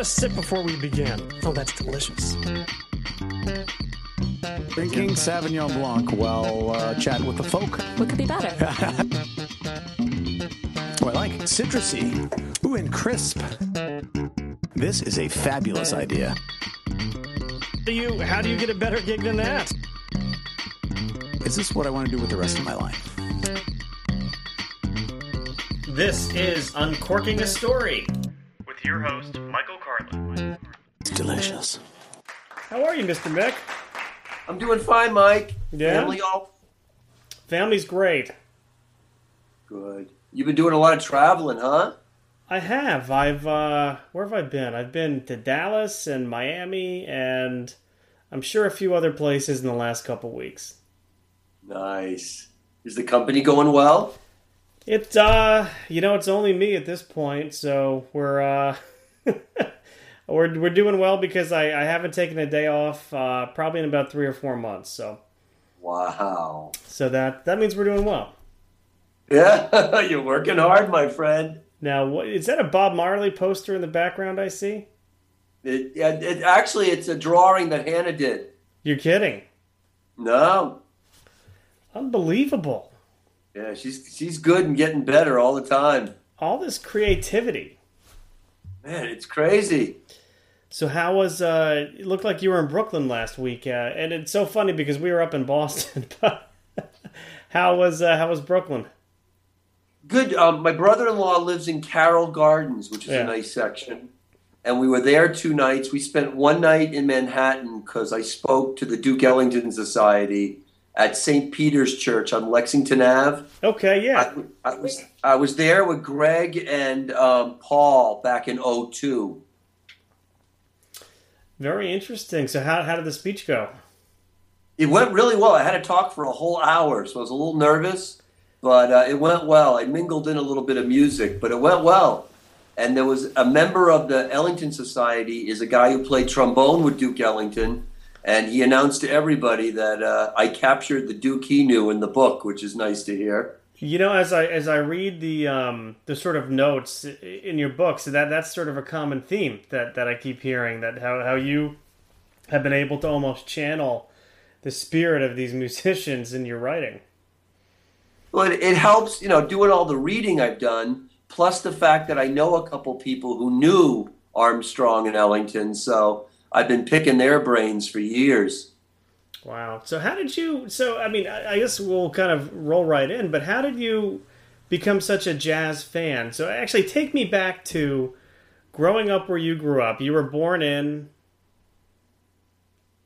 How about a sip before we begin? Oh, that's delicious. Drinking Sauvignon Blanc while uh, chatting with the folk. What could be better? Oh, I like. Citrusy. Ooh, and crisp. This is a fabulous idea. Do you? How do you get a better gig than that? Is this what I want to do with the rest of my life? This is Uncorking a Story with your host, How are you, Mr. Mick? I'm doing fine, Mike. Yeah? Family all Family's great. good. You've been doing a lot of traveling, huh? I have. I've uh where have I been? I've been to Dallas and Miami and I'm sure a few other places in the last couple weeks. Nice. Is the company going well? It's uh you know it's only me at this point, so we're uh we're we're doing well because I, I haven't taken a day off uh probably in about three or four months, so Wow. so that that means we're doing well. Yeah, you're working hard, my friend. Now, what, is that a Bob Marley poster in the background I see? It, yeah, it, actually, it's a drawing that Hannah did. You're kidding. No. Unbelievable. Yeah, she's she's good and getting better all the time. All this creativity. Man, it's crazy. So how was uh it looked like you were in Brooklyn last week uh, and it's so funny because we were up in Boston how was uh, how was Brooklyn? Good. Um, my brother-in-law lives in Carroll Gardens, which is Yeah. a nice section, and we were there two nights. We spent one night in Manhattan because I spoke to the Duke Ellington Society at St. Peter's Church on Lexington Ave. Okay, yeah. I, I was I was there with Greg and um, Paul back in 02. Very interesting. So how how did the speech go? It went really well. I had to talk for a whole hour, so I was a little nervous, but uh, it went well. I mingled in a little bit of music, but it went well. And there was a member of the Ellington Society is a guy who played trombone with Duke Ellington, and he announced to everybody that uh, I captured the Duke he knew in the book, which is nice to hear. You know, as I as I read the um, the sort of notes in your books, that that's sort of a common theme that, that I keep hearing. That how, how you have been able to almost channel the spirit of these musicians in your writing. Well, it, it helps, you know, doing all the reading I've done, plus the fact that I know a couple people who knew Armstrong and Ellington, so I've been picking their brains for years. Wow. So how did you? So I mean, I I guess we'll kind of roll right in. But how did you become such a jazz fan? So actually, take me back to growing up where you grew up. You were born in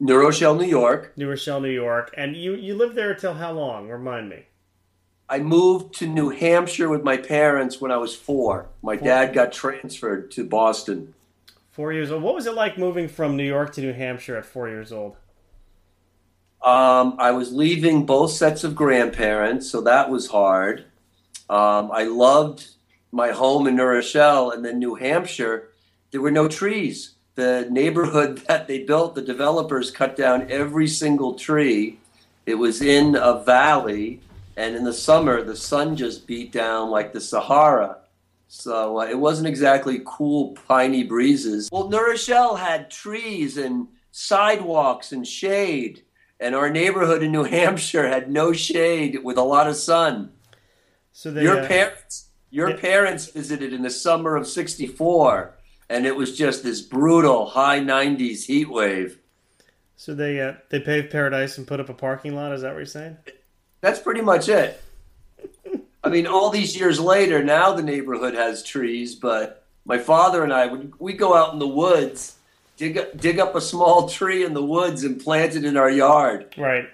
New Rochelle, New York. New Rochelle, New York, and you you lived there till how long? Remind me. I moved to New Hampshire with my parents when I was four. My dad got transferred to Boston. Four years old. What was it like moving from New York to New Hampshire at four years old? Um, I was leaving both sets of grandparents, so that was hard. Um, I loved my home in New Rochelle, and then New Hampshire, there were no trees. The neighborhood that they built, the developers cut down every single tree. It was in a valley, and in the summer, the sun just beat down like the Sahara. So uh, it wasn't exactly cool, piney breezes. Well, New Rochelle had trees and sidewalks and shade and our neighborhood in New Hampshire had no shade with a lot of sun. So they, your uh, parents, your yeah. parents visited in the summer of '64, and it was just this brutal high 90s heat wave. So they uh, they paved Paradise and put up a parking lot. Is that what you're saying? That's pretty much it. I mean, all these years later, now the neighborhood has trees, but my father and I would we go out in the woods, dig up, dig up a small tree in the woods and plant it in our yard. Right.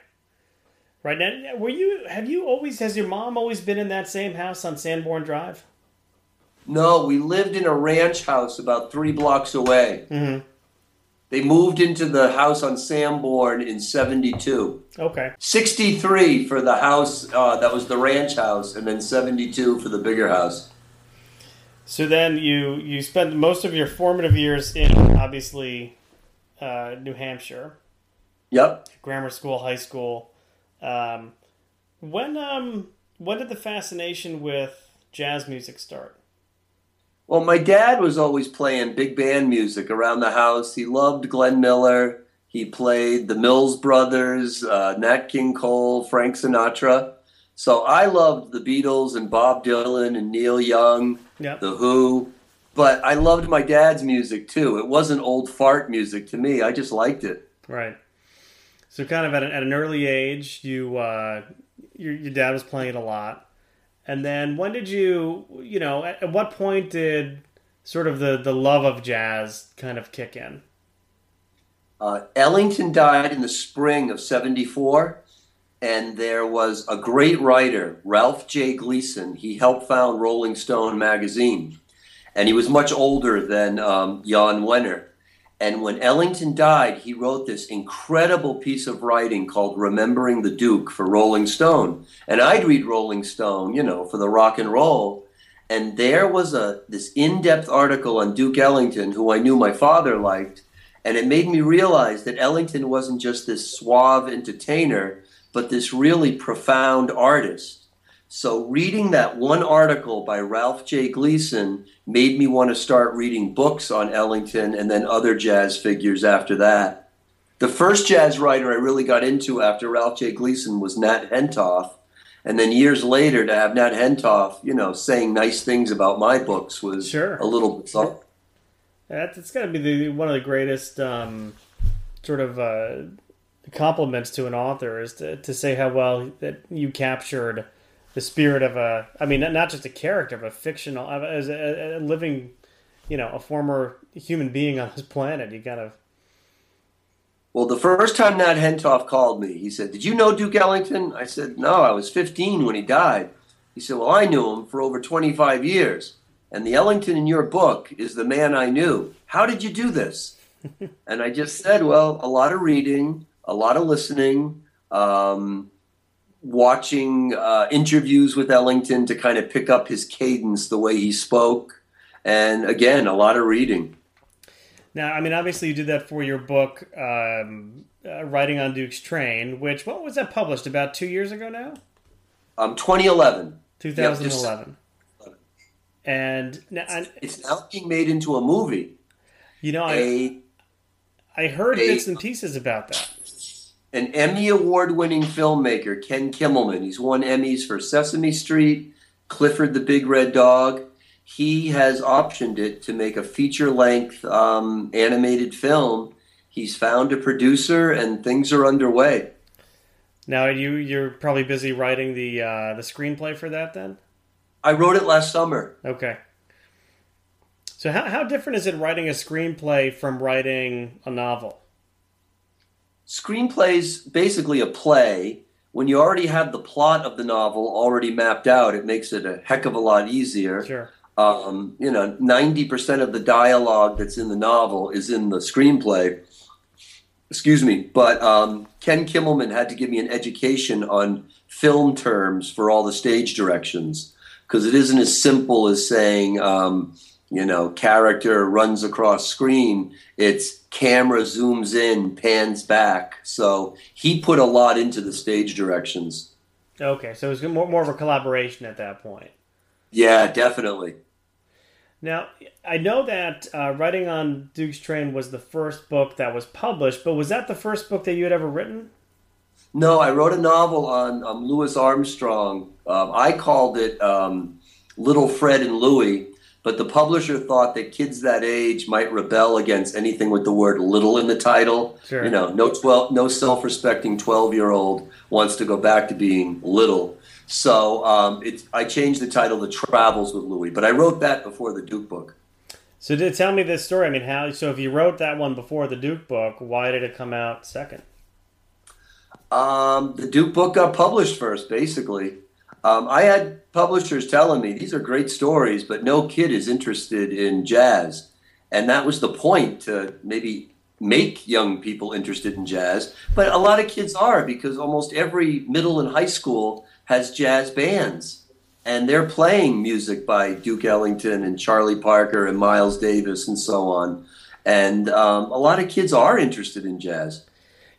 Right now, were you? Have you always? Has your mom always been in that same house on Sanborn Drive? No, we lived in a ranch house about three blocks away. Mm-hmm. They moved into the house on Sanborn in 72. Okay. 63 for the house uh, that was the ranch house, and then 72 for the bigger house. So then you you spent most of your formative years in obviously uh, New Hampshire, Yep. grammar school, high school. Um, when um when did the fascination with jazz music start? Well, my dad was always playing big band music around the house. He loved Glenn Miller. He played the Mills Brothers, uh, Nat King Cole, Frank Sinatra. So I loved the Beatles and Bob Dylan and Neil Young, Yeah. The Who. But I loved my dad's music too. It wasn't old fart music to me. I just liked it. Right. So kind of at an, at an early age, you uh, your your dad was playing it a lot, and then when did you you know at, at what point did sort of the the love of jazz kind of kick in? Uh, Ellington died in the spring of 74, and there was a great writer, Ralph J. Gleason. He helped found Rolling Stone magazine, and he was much older than um, Jan Wenner. And when Ellington died, he wrote this incredible piece of writing called Remembering the Duke for Rolling Stone. And I'd read Rolling Stone, you know, for the rock and roll. And there was a this in-depth article on Duke Ellington, who I knew my father liked, and it made me realize that Ellington wasn't just this suave entertainer, but this really profound artist. So, reading that one article by Ralph J. Gleason made me want to start reading books on Ellington and then other jazz figures after that. The first jazz writer I really got into after Ralph J. Gleason was Nat Hentoff. And then years later, to have Nat Hentoff, you know, saying nice things about my books was Sure. a little bit bizarre. That's it's got to be the one of the greatest um, sort of uh, compliments to an author is to, to say how well that you captured the spirit of a I mean not just a character but a fictional as a, a living you know a former human being on this planet you kind of Well, the first time Nat Hentoff called me, he said, Did you know Duke Ellington? I said, No, I was 15 when he died. He said, Well, I knew him for over 25 years. And the Ellington in your book is the man I knew. How did you do this? and I just said, Well, a lot of reading, a lot of listening, um, watching uh, interviews with Ellington to kind of pick up his cadence, the way he spoke. And again, a lot of reading. now I mean obviously you did that for your book um, uh, riding on Duke's Train which what was that published about two years ago now Um, 2011. 2011 and now, and, It's now being made into a movie. you know I A I heard a- bits and pieces about that. An Emmy award winning filmmaker, Ken Kimmelman. He's won Emmys for Sesame Street, Clifford the Big Red Dog. He has optioned it to make a feature length um, animated film. He's found a producer and things are underway. Now you you're probably busy writing the uh, the screenplay for that then. I wrote it last summer. Okay. So how how different is it writing a screenplay from writing a novel? Screenplay's basically a play. When you already have the plot of the novel already mapped out, it makes it a heck of a lot easier. Sure. um, you know, 90% of the dialogue that's in the novel is in the screenplay. Excuse me, but um, Ken Kimmelman had to give me an education on film terms for all the stage directions because it isn't as simple as saying, um, you know, character runs across screen. It's camera zooms in, pans back. So he put a lot into the stage directions. Okay, so it's more more of a collaboration at that point. Yeah, definitely. Now I know that uh, riding on Duke's Train was the first book that was published, but was that the first book that you had ever written? No, I wrote a novel on um, Louis Armstrong. Um, I called it um, Little Fred and Louie but the publisher thought that kids that age might rebel against anything with the word little in the title. Sure. You know, no 12, no self-respecting 12-year-old wants to go back to being little. So um, it, I changed the title to Travels with Louis, but I wrote that before the Duke book. So to tell me this story, I mean, how? So if you wrote that one before the Duke book, why did it come out second? Um, the Duke book got published first, basically. Um, I had publishers telling me these are great stories, but no kid is interested in jazz. And that was the point to maybe make young people interested in jazz. But a lot of kids are because almost every middle and high school has jazz bands. And they're playing music by Duke Ellington and Charlie Parker and Miles Davis and so on. And um, a lot of kids are interested in jazz.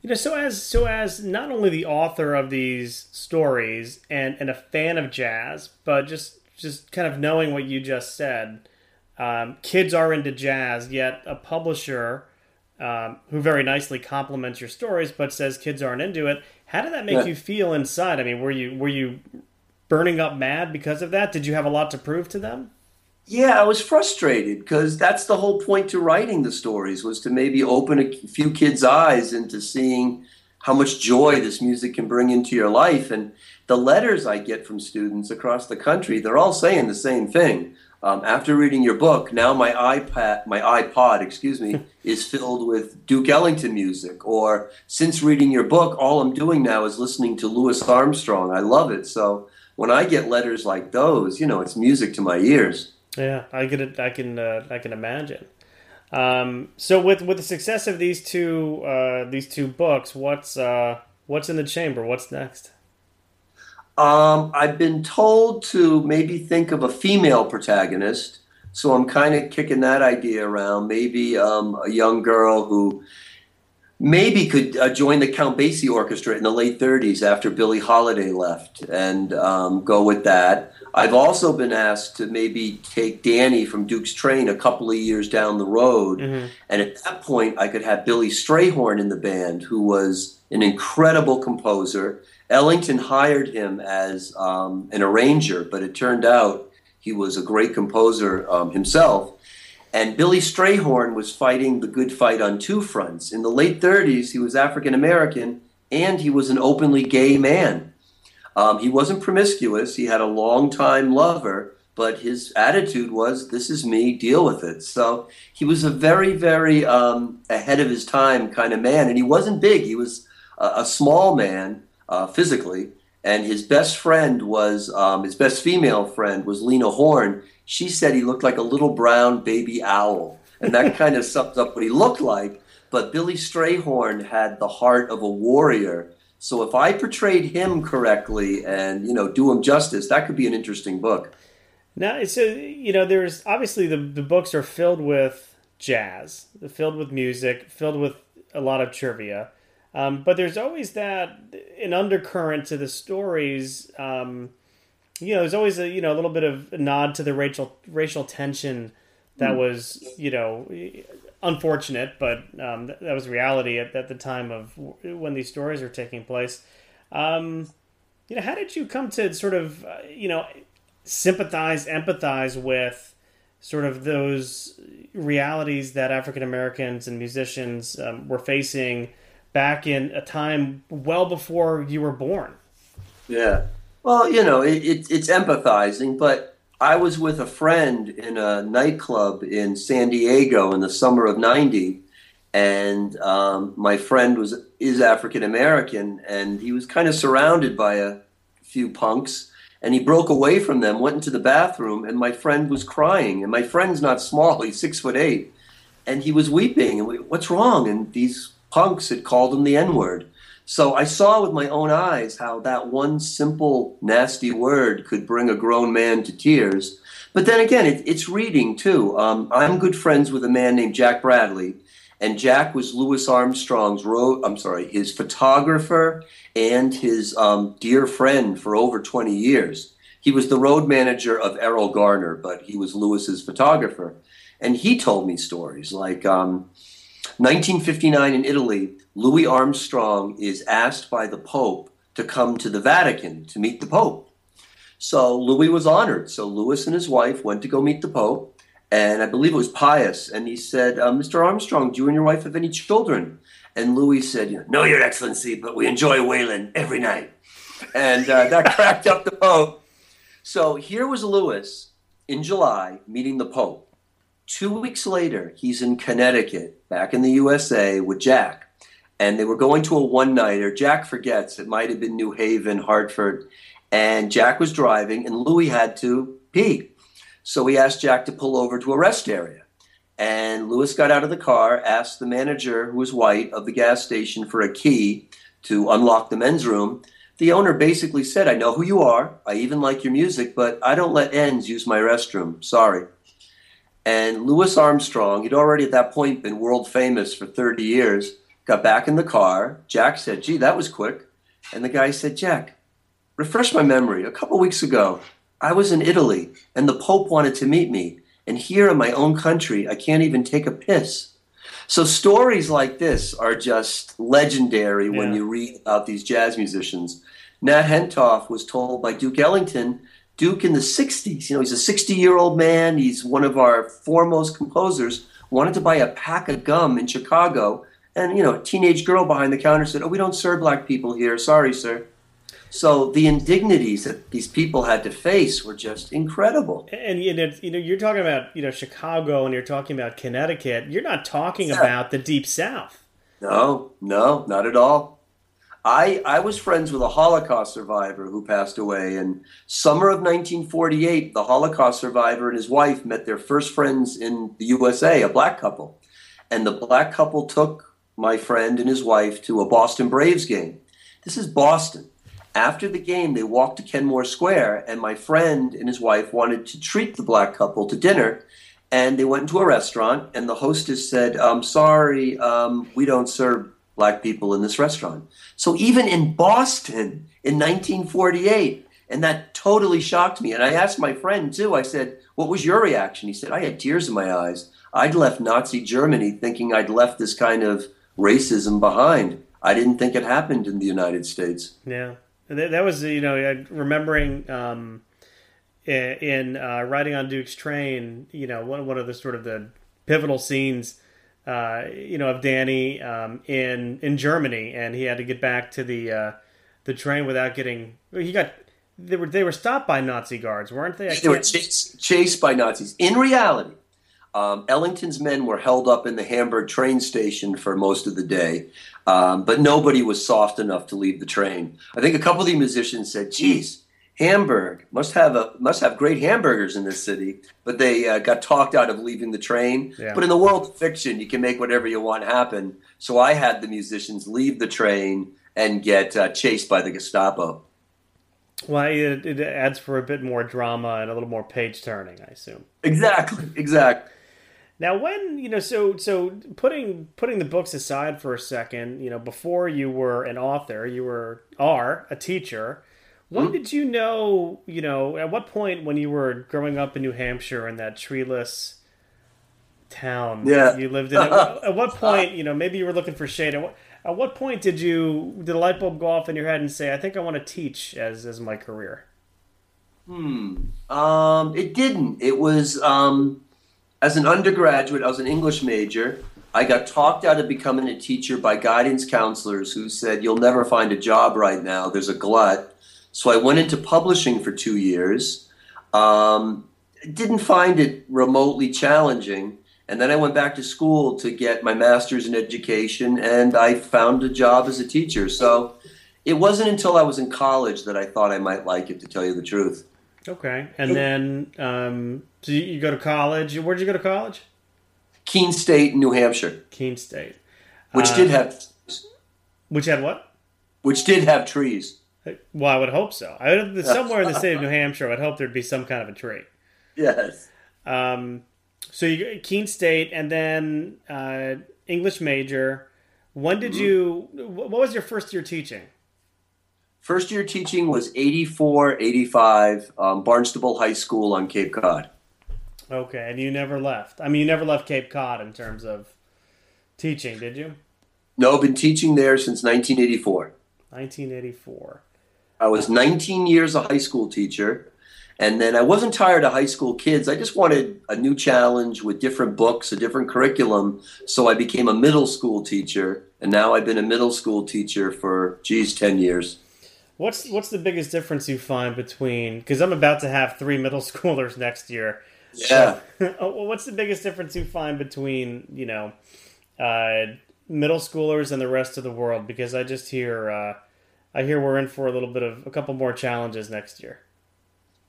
You know, so as so as not only the author of these stories and and a fan of jazz, but just just kind of knowing what you just said, um, kids are into jazz. Yet a publisher um, who very nicely compliments your stories, but says kids aren't into it. How did that make Yeah. you feel inside? I mean, were you were you burning up mad because of that? Did you have a lot to prove to them? Yeah, I was frustrated because that's the whole point to writing the stories was to maybe open a few kids' eyes into seeing how much joy this music can bring into your life. And the letters I get from students across the country, they're all saying the same thing. Um, after reading your book, now my iPad, my iPod, excuse me, is filled with Duke Ellington music. Or since reading your book, all I'm doing now is listening to Louis Armstrong. I love it. So when I get letters like those, you know, it's music to my ears. Yeah, I can I can uh, I can imagine. Um, so with with the success of these two uh, these two books, what's uh, what's in the chamber? What's next? Um, I've been told to maybe think of a female protagonist, so I'm kind of kicking that idea around. Maybe um, a young girl who maybe could uh, join the Count Basie Orchestra in the late 30s after Billie Holiday left and um, go with that. I've also been asked to maybe take Danny from Duke's Train a couple of years down the road. And at that point, I could have Billy Strayhorn in the band, who was an incredible composer. Ellington hired him as um, an arranger, but it turned out he was a great composer um, himself. And Billy Strayhorn was fighting the good fight on two fronts. In the late 30s, he was African American and he was an openly gay man. Um, he wasn't promiscuous, he had a long-time lover, but his attitude was, This is me, deal with it. So he was a very, very um, ahead of his time kind of man. And he wasn't big, he was a, a small man uh, physically. And his best friend was, um, his best female friend was Lena Horne. She said he looked like a little brown baby owl. And that kind of sums up what he looked like. But Billy Strayhorn had the heart of a warrior. So if I portrayed him correctly and, you know, do him justice, that could be an interesting book. Now, so, you know, there's obviously the the books are filled with jazz, filled with music, filled with a lot of trivia. Um, but there's always that an undercurrent to the stories. Um, you know, there's always a you know a little bit of a nod to the racial racial tension that was you know unfortunate, but um, that, that was reality at, at the time of when these stories are taking place. Um, you know, how did you come to sort of uh, you know sympathize, empathize with sort of those realities that African Americans and musicians um, were facing back in a time well before you were born? Yeah. Well, you know, it, it, it's empathizing, but I was with a friend in a nightclub in San Diego in the summer of 90. And um, my friend was is African American, and he was kind of surrounded by a few punks. And he broke away from them, went into the bathroom, and my friend was crying. And my friend's not small; he's six foot eight, and he was weeping. And we, what's wrong? And these punks had called him the N word. So I saw with my own eyes how that one simple, nasty word could bring a grown man to tears. But then again, it, it's reading too. Um, I'm good friends with a man named Jack Bradley, and Jack was Louis Armstrong's road. I'm sorry, his photographer and his um, dear friend for over 20 years. He was the road manager of Erroll Garner, but he was Louis's photographer, and he told me stories like. Um, 1959 in Italy, Louis Armstrong is asked by the Pope to come to the Vatican to meet the Pope. So Louis was honored. So Louis and his wife went to go meet the Pope, and I believe it was Pius, and he said, uh, "Mr. Armstrong, do you and your wife have any children?" And Louis said, "No, Your Excellency, but we enjoy Waylon every night," and uh, that cracked up the Pope. So here was Louis in July meeting the Pope. Two weeks later, he's in Connecticut, back in the USA, with Jack. And they were going to a one nighter. Jack forgets, it might have been New Haven, Hartford. And Jack was driving, and Louis had to pee. So he asked Jack to pull over to a rest area. And Louis got out of the car, asked the manager, who was white, of the gas station for a key to unlock the men's room. The owner basically said, I know who you are. I even like your music, but I don't let ends use my restroom. Sorry. And Louis Armstrong, he'd already at that point been world famous for 30 years, got back in the car. Jack said, Gee, that was quick. And the guy said, Jack, refresh my memory. A couple weeks ago, I was in Italy and the Pope wanted to meet me. And here in my own country, I can't even take a piss. So stories like this are just legendary yeah. when you read about these jazz musicians. Nat Hentoff was told by Duke Ellington Duke in the 60s, you know, he's a 60 year old man. He's one of our foremost composers. Wanted to buy a pack of gum in Chicago. And, you know, a teenage girl behind the counter said, Oh, we don't serve black people here. Sorry, sir. So the indignities that these people had to face were just incredible. And you know, you know, you're talking about you know Chicago, and you're talking about Connecticut. You're not talking yeah. about the Deep South. No, no, not at all. I, I was friends with a Holocaust survivor who passed away. And summer of 1948, the Holocaust survivor and his wife met their first friends in the USA, a black couple. And the black couple took my friend and his wife to a Boston Braves game. This is Boston. After the game, they walked to Kenmore Square, and my friend and his wife wanted to treat the black couple to dinner. And they went into a restaurant, and the hostess said, I'm sorry, um, we don't serve black people in this restaurant. So even in Boston in 1948, and that totally shocked me. And I asked my friend too, I said, What was your reaction? He said, I had tears in my eyes. I'd left Nazi Germany thinking I'd left this kind of racism behind. I didn't think it happened in the United States. Yeah. That was, you know, remembering um, in uh, riding on Duke's train, you know, one, one of the sort of the pivotal scenes uh, you know, of Danny um, in in Germany, and he had to get back to the uh, the train without getting. He got they were they were stopped by Nazi guards, weren't they? They were chased, chased by Nazis. In reality, um, Ellington's men were held up in the Hamburg train station for most of the day, um, but nobody was soft enough to leave the train. I think a couple of the musicians said, "Geez." Hamburg must have a must have great hamburgers in this city, but they uh, got talked out of leaving the train. Yeah. But in the world of fiction, you can make whatever you want happen. So I had the musicians leave the train and get uh, chased by the Gestapo. Well, it, it, adds for a bit more drama and a little more page turning, I assume. Exactly, exactly. Now, when you know, so so putting putting the books aside for a second, you know, before you were an author, you were are a teacher. When hmm? did you know, you know, at what point when you were growing up in New Hampshire in that treeless town yeah. you lived in, at, at what point, you know, maybe you were looking for shade. At what, at what point did you, did a light bulb go off in your head and say, I think I want to teach as, as my career? Hmm. Um, it didn't. It was, um, as an undergraduate, I was an English major. I got talked out of becoming a teacher by guidance counselors who said, You'll never find a job right now. There's a glut. So I went into publishing for two years. Um, didn't find it remotely challenging. And then I went back to school to get my master's in education, and I found a job as a teacher. So it wasn't until I was in college that I thought I might like it, to tell you the truth. Okay. And then, um, so you go to college. Where did you go to college? Keene State, New Hampshire. Keene State. Which uh, did have. Which had what? Which did have trees. Well, I would hope so. I would, somewhere in the state of New Hampshire, I'd hope there'd be some kind of a tree. Yes. Um, so you Keene State, and then uh, English major. When did mm-hmm. you? What was your first year teaching? First year teaching was 84, 85, um, Barnstable High School on Cape Cod. Okay, and you never left. I mean, you never left Cape Cod in terms of teaching, did you? No, been teaching there since 1984. 1984. I was 19 years a high school teacher. And then I wasn't tired of high school kids. I just wanted a new challenge with different books, a different curriculum. So I became a middle school teacher. And now I've been a middle school teacher for, geez, 10 years. What's what's the biggest difference you find between because I'm about to have three middle schoolers next year. Yeah. So, oh, what's the biggest difference you find between you know uh, middle schoolers and the rest of the world? Because I just hear uh, I hear we're in for a little bit of a couple more challenges next year.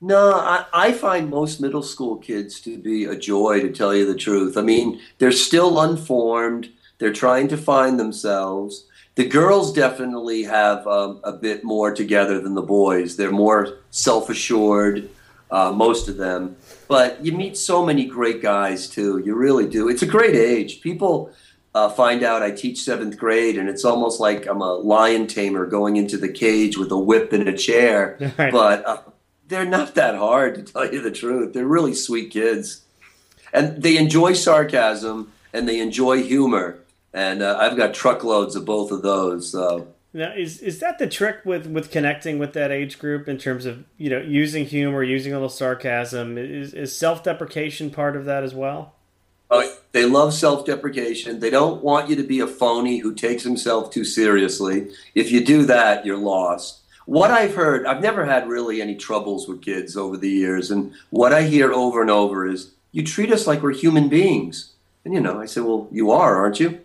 No, I, I find most middle school kids to be a joy, to tell you the truth. I mean, they're still unformed. They're trying to find themselves. The girls definitely have um, a bit more together than the boys. They're more self assured, uh, most of them. But you meet so many great guys too. You really do. It's a great age. People uh, find out I teach seventh grade, and it's almost like I'm a lion tamer going into the cage with a whip and a chair. Right. But uh, they're not that hard, to tell you the truth. They're really sweet kids. And they enjoy sarcasm and they enjoy humor and uh, I've got truckloads of both of those. So. Now, is is that the trick with with connecting with that age group in terms of you know using humor, using a little sarcasm? Is is self deprecation part of that as well? They love self deprecation. They don't want you to be a phony who takes himself too seriously. If you do that, you're lost. What I've heard, I've never had really any troubles with kids over the years, and what I hear over and over is, "You treat us like we're human beings." And you know, I say, "Well, you are, aren't you?"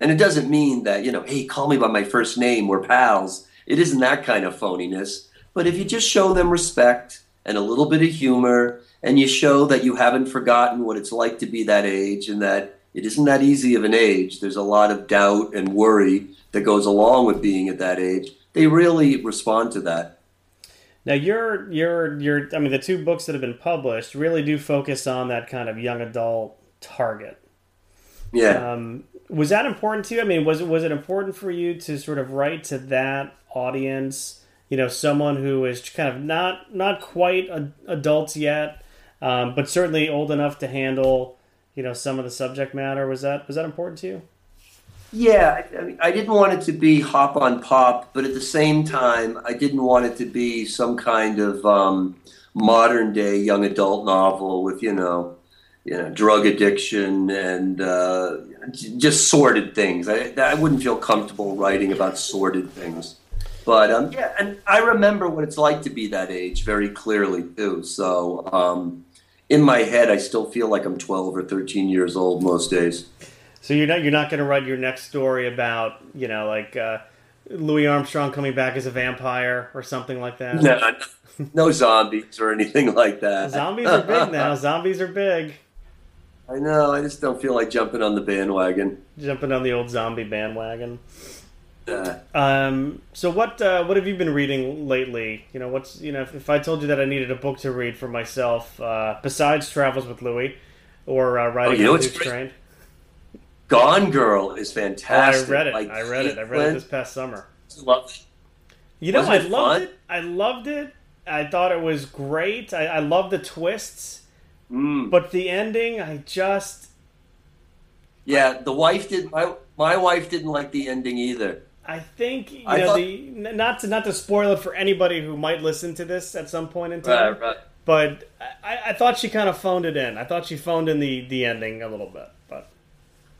And it doesn't mean that, you know, hey, call me by my first name, we're pals. It isn't that kind of phoniness. But if you just show them respect and a little bit of humor, and you show that you haven't forgotten what it's like to be that age and that it isn't that easy of an age, there's a lot of doubt and worry that goes along with being at that age, they really respond to that. Now, your your your I mean, the two books that have been published really do focus on that kind of young adult target. Yeah. Um, was that important to you? I mean, was it was it important for you to sort of write to that audience? You know, someone who is kind of not not quite a, adults yet, um, but certainly old enough to handle you know some of the subject matter. Was that was that important to you? Yeah, I, I, didn't want it to be hop on pop, but at the same time, I didn't want it to be some kind of um, modern day young adult novel with you know you know, drug addiction and uh, just sordid things. I, I wouldn't feel comfortable writing about sordid things. But um, yeah, and I remember what it's like to be that age very clearly too. So um, in my head, I still feel like I'm 12 or 13 years old most days. So you're not you're not going to write your next story about you know like uh, Louis Armstrong coming back as a vampire or something like that. No, no zombies or anything like that. Zombies are big now. Zombies are big. I know. I just don't feel like jumping on the bandwagon. Jumping on the old zombie bandwagon. Uh, Um. So what uh, what have you been reading lately? You know, what's you know, if, if I told you that I needed a book to read for myself, uh, besides Travels with Louis, or uh, Riding Oh, you know what's Train. Gone Girl is Oh, I fantastic. read it. Like I read it. I read it this past summer. It. You know, I loved fun? it. I loved it. I thought it was great. I, I love the twists, Mm. but the ending, I just Yeah, the wife did. My my wife didn't like the ending either. I think you I know thought- the not to not to spoil it for anybody who might listen to this at some point in time. Right, right. But I, I thought she kind of phoned it in. I thought she phoned in the the ending a little bit. But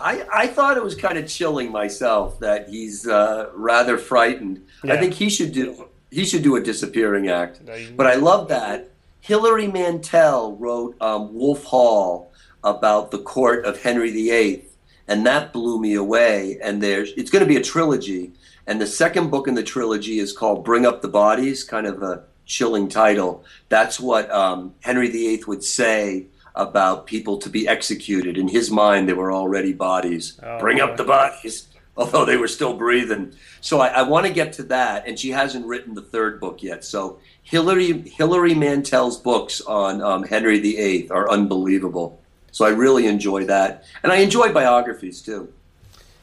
I I thought it was kind of chilling myself that he's uh, rather frightened. Yeah. I think he should do he should do a disappearing act. But I love that Hilary Mantel wrote um, Wolf Hall about the court of Henry VIII, and that blew me away. And there's it's going to be a trilogy, and the second book in the trilogy is called Bring Up the Bodies, kind of a chilling title. That's what um, Henry VIII would say about people to be executed. In his mind, they were already bodies. Oh, Bring boy. up the bodies, although they were still breathing. So I, I want to get to that, and she hasn't written the third book yet. So Hillary Hilary Mantel's books on um, Henry VIII are unbelievable. So I really enjoy that, and I enjoy biographies too.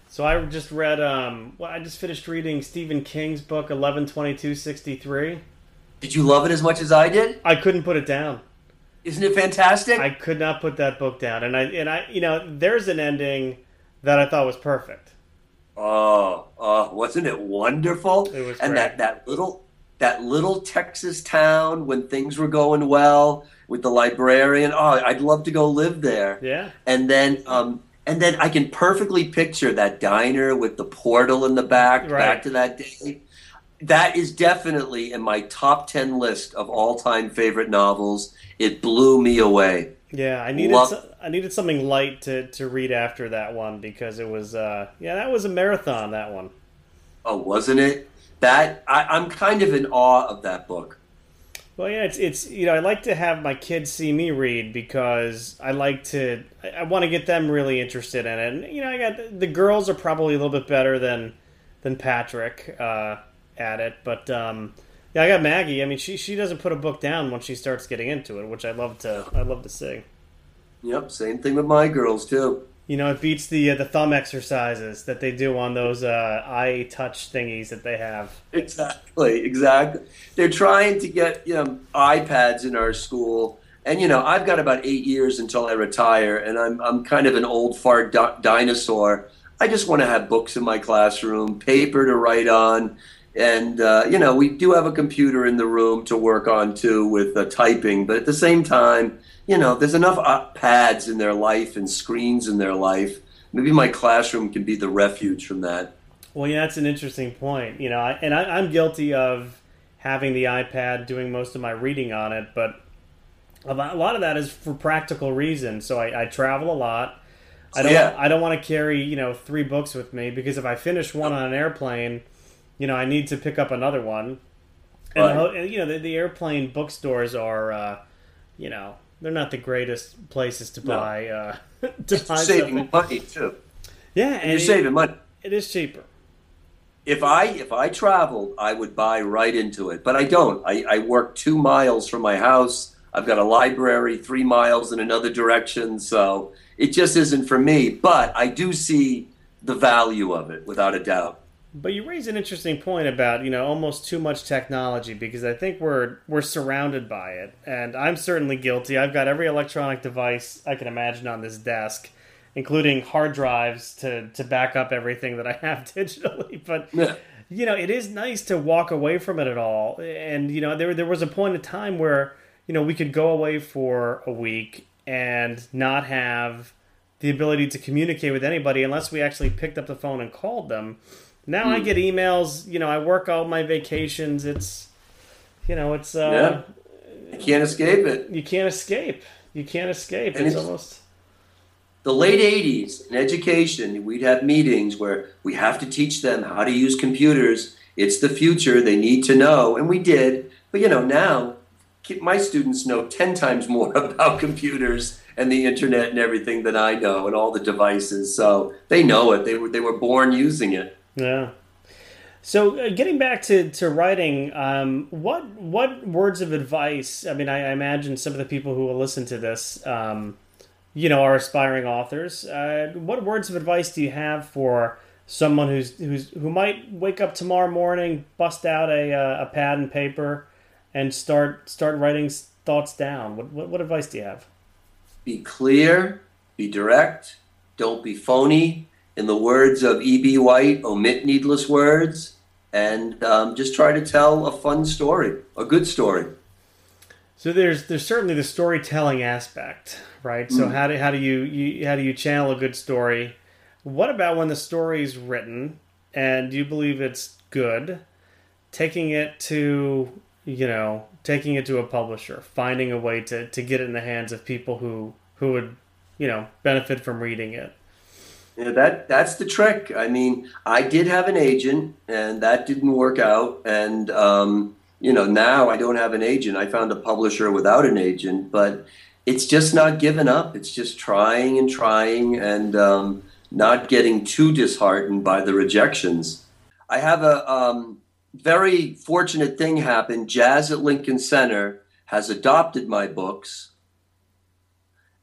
so I just read. Um, well, I just finished reading Stephen King's book Eleven Twenty Two Sixty Three. Did you love it as much as I did? I couldn't put it down. Isn't it fantastic? I could not put that book down, and I and I you know there's an ending that I thought was perfect. Oh, oh, wasn't it wonderful? It was and great. that that little that little Texas town when things were going well with the librarian. Oh, I'd love to go live there. Yeah. And then, um, and then I can perfectly picture that diner with the portal in the back, Right. back to that day. That is definitely in my top 10 list of all time favorite novels. It blew me away. Yeah, I needed Love- so, I needed something light to, to read after that one because it was uh yeah that was a marathon that one. Oh, wasn't it? That I, I'm kind of in awe of that book. Well, yeah, it's it's you know I like to have my kids see me read because I like to I, I want to get them really interested in it. And you know I got the girls are probably a little bit better than than Patrick uh, at it, but um, yeah, I got Maggie. I mean, she she doesn't put a book down once she starts getting into it, which I love to I love to see. Yep, same thing with my girls too. You know, it beats the uh, the thumb exercises that they do on those uh, eye touch thingies that they have. Exactly, exactly. They're trying to get you know iPads in our school, and you know I've got about eight years until I retire, and I'm I'm kind of an old fart di- dinosaur. I just want to have books in my classroom, paper to write on, and uh, you know we do have a computer in the room to work on too with uh, typing, but at the same time, you know there's enough pads in their life and screens in their life. Maybe my classroom can be the refuge from that. Well, yeah, that's an interesting point. You know, I, and I, I'm guilty of having the iPad, doing most of my reading on it, but a lot, of that is for practical reasons. So I, I travel a lot. I don't. Yeah. I don't want to carry you know three books with me because if I finish one on an airplane, you know I need to pick up another one. And, Right. the you know the, the airplane bookstores are, uh, you know, they're not the greatest places to No. buy uh, to buy saving something. money too. Yeah, And you're saving money. it is cheaper. If I if I traveled, I would buy right into it, but I don't. I, I work two miles from my house. I've got a library three miles in another direction, so it just isn't for me. But I do see the value of it, without a doubt. But you raise an interesting point about you know almost too much technology because I think we're we're surrounded by it, and I'm certainly guilty. I've got every electronic device I can imagine on this desk, including hard drives to to back up everything that I have digitally. But Yeah. you know, it is nice to walk away from it at all. And you know, there there was a point in time where you know we could go away for a week and not have the ability to communicate with anybody unless we actually picked up the phone and called them. Now Hmm. I get emails. You know, I work all my vacations. It's you know, it's uh, Yeah. You can't escape it. you can't escape. You can't escape. It's, it's- almost The late '80s in education, we'd have meetings where we have to teach them how to use computers. It's the future; they need to know, and we did. But you know, now my students know ten times more about computers and the internet and everything than I know, and all the devices. So they know it. They were they were born using it. Yeah. So uh, getting back to, to writing, um, what what words of advice? I mean, I, I imagine some of the people who will listen to this, um, you know, are aspiring authors. Uh, what words of advice do you have for someone who's who's who might wake up tomorrow morning, bust out a uh, a pad and paper, and start start writing thoughts down? What, what what advice do you have? Be clear, be direct, don't be phony. In the words of E.B. White, omit needless words, and um, just try to tell a fun story, a good story. So there's there's certainly the storytelling aspect, right? So how do how do you, you how do you channel a good story? What about when the story's written and you believe it's good, taking it to you know taking it to a publisher, finding a way to to get it in the hands of people who who would you know benefit from reading it. Yeah, that that's the trick. I mean, I did have an agent, and that didn't work out. And um, you know, now I don't have an agent. I found a publisher without an agent, but it's just not giving up. It's just trying and trying, and um, not getting too disheartened by the rejections. I have a um, very fortunate thing happen. Jazz at Lincoln Center has adopted my books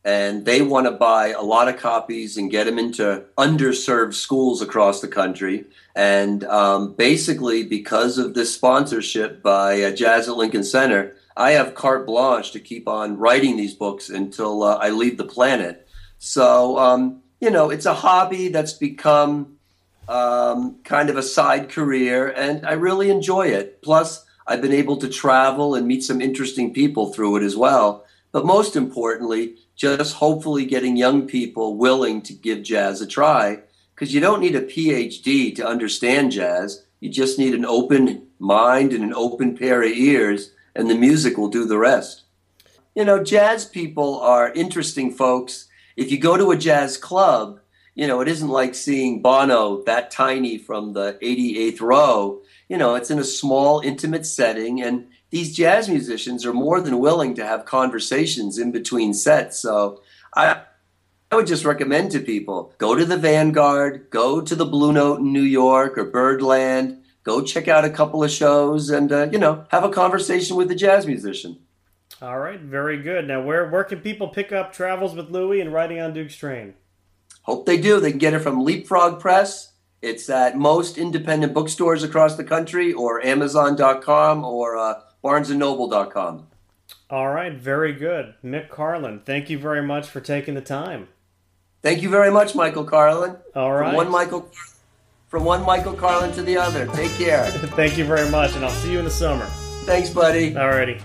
and they want to buy a lot of copies and get them into underserved schools across the country. And um, basically, because of this sponsorship by uh, Jazz at Lincoln Center, I have carte blanche to keep on writing these books until uh, I leave the planet. So, um, you know, it's a hobby that's become um, kind of a side career, and I really enjoy it. Plus, I've been able to travel and meet some interesting people through it as well. But most importantly, just hopefully getting young people willing to give jazz a try because you don't need a PhD to understand jazz. You just need an open mind and an open pair of ears, and the music will do the rest. You know, jazz people are interesting folks. If you go to a jazz club, you know, it isn't like seeing Bono that tiny from the 88th row. You know, it's in a small, intimate setting, and these jazz musicians are more than willing to have conversations in between sets. So I, I would just recommend to people go to the Vanguard, go to the Blue Note in New York or Birdland, go check out a couple of shows, and uh, you know, have a conversation with a jazz musician. All right, very good. Now, where where can people pick up Travels with Louis and Riding on Duke's Train? Hope they do. They can get it from Leapfrog Press. It's at most independent bookstores across the country, or Amazon.com, or uh, BarnesandNoble.com. All right, very good. Mick Carlon, thank you very much for taking the time. Thank you very much, Michael Carlin. All right. From one Michael, from one Michael Carlin to the other. Take care. thank you very much, and I'll see you in the summer. Thanks, buddy. All righty.